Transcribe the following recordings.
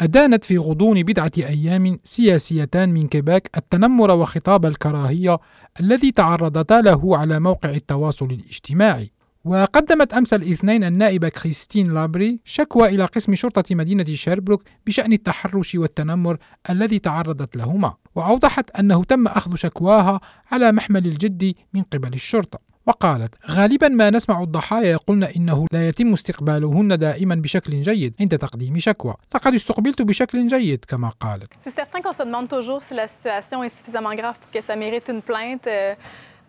أدانت في غضون بضعة أيام سياسيتان من كيباك التنمر وخطاب الكراهية الذي تعرضتا له على موقع التواصل الاجتماعي. وقدمت أمس الاثنين النائبة كريستين لابري شكوى إلى قسم شرطة مدينة شيربروك بشأن التحرش والتنمر الذي تعرضت لهما. وأوضحت أنه تم أخذ شكواها على محمل الجد من قبل الشرطة. وقالت غالبا ما نسمع الضحايا يقولن إنه لا يتم استقبالهن دائما بشكل جيد عند تقديم شكوى لقد استقبلت بشكل جيد كما قالت C'est certain qu'on se demande toujours si la situation est suffisamment grave pour que ça mérite une plainte. Euh,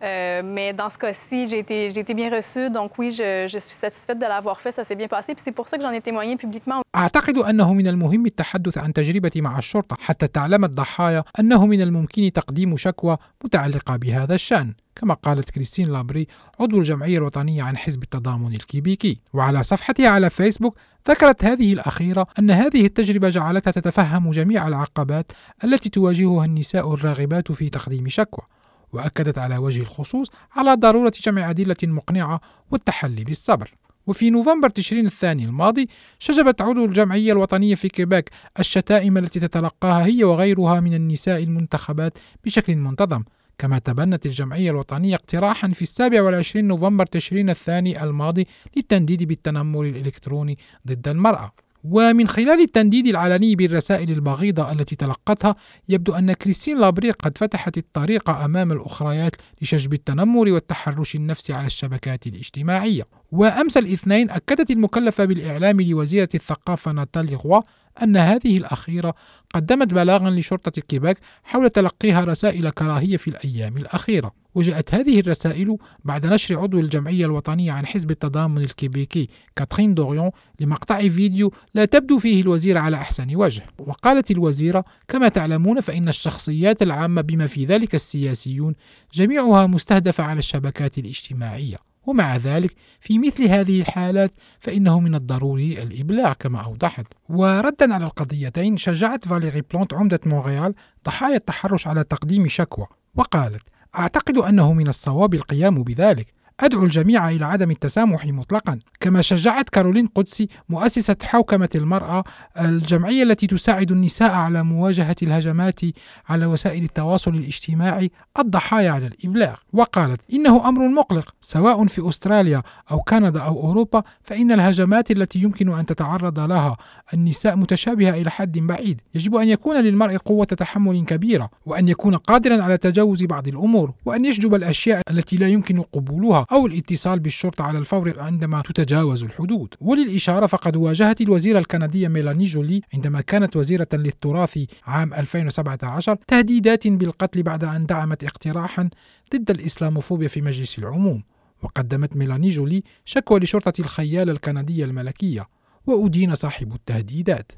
Euh, mais dans ce cas-ci, j'ai été, été, bien reçue. Donc oui, je, je suis satisfaite de l'avoir fait. Ça s'est bien passé. Puis c'est pour ça que j'en ai témoigné publiquement. أعتقد أنه من المهم التحدث عن تجربتي مع الشرطة حتى تعلم الضحايا أنه من الممكن تقديم شكوى متعلقة بهذا الشأن كما قالت كريستين لابري عضو الجمعية الوطنية عن حزب التضامن الكيبيكي وعلى صفحتها على فيسبوك ذكرت هذه الأخيرة أن هذه التجربة جعلتها تتفهم جميع العقبات التي تواجهها النساء الراغبات في تقديم شكوى وأكدت على وجه الخصوص على ضرورة جمع أدلة مقنعة والتحلي بالصبر. وفي نوفمبر تشرين الثاني الماضي شجبت عضو الجمعية الوطنية في كيباك الشتائم التي تتلقاها هي وغيرها من النساء المنتخبات بشكل منتظم كما تبنت الجمعية الوطنية اقتراحا في السابع والعشرين نوفمبر تشرين الثاني الماضي للتنديد بالتنمر الإلكتروني ضد المرأة. ومن خلال التنديد العلني بالرسائل البغيضة التي تلقتها يبدو أن كريستين لابري قد فتحت الطريق أمام الأخريات لشجب التنمر والتحرش النفسي على الشبكات الاجتماعية. وأمس الاثنين أكدت المكلفة بالإعلام لوزيرة الثقافة ناتالي غوا أن هذه الأخيرة قدمت بلاغا لشرطة كيباك حول تلقيها رسائل كراهية في الأيام الأخيرة. وجاءت هذه الرسائل بعد نشر عضو الجمعية الوطنية عن حزب التضامن الكيبيكي كاترين دوريون لمقطع فيديو لا تبدو فيه الوزيرة على أحسن وجه. وقالت الوزيرة كما تعلمون فإن الشخصيات العامة بما في ذلك السياسيون جميعها مستهدفة على الشبكات الاجتماعية. ومع ذلك في مثل هذه الحالات فإنه من الضروري الإبلاغ كما أوضحت. وردا على القضيتين شجعت فاليري بلانت عمدة مونتريال ضحايا التحرش على تقديم شكوى وقالت أعتقد أنه من الصواب القيام بذلك. أدعو الجميع إلى عدم التسامح مطلقا. كما شجعت كارولين قدسي مؤسسة حوكمة المرأة الجمعية التي تساعد النساء على مواجهة الهجمات على وسائل التواصل الاجتماعي الضحايا على الإبلاغ. وقالت إنه أمر مقلق سواء في أستراليا أو كندا أو أوروبا فإن الهجمات التي يمكن أن تتعرض لها النساء متشابهة إلى حد بعيد. يجب أن يكون للمرء قوة تحمل كبيرة وأن يكون قادرا على تجاوز بعض الأمور وأن يشجب الأشياء التي لا يمكن قبولها أو الاتصال بالشرطة على الفور عندما تتجاوز الحدود. وللإشارة فقد واجهت الوزيرة الكندية ميلاني جولي عندما كانت وزيرة للتراث عام 2017 تهديدات بالقتل بعد أن دعمت اقتراحا ضد الإسلاموفوبيا في مجلس العموم. وقدمت ميلاني جولي شكوى لشرطة الخيال الكندية الملكية وأدين صاحب التهديدات.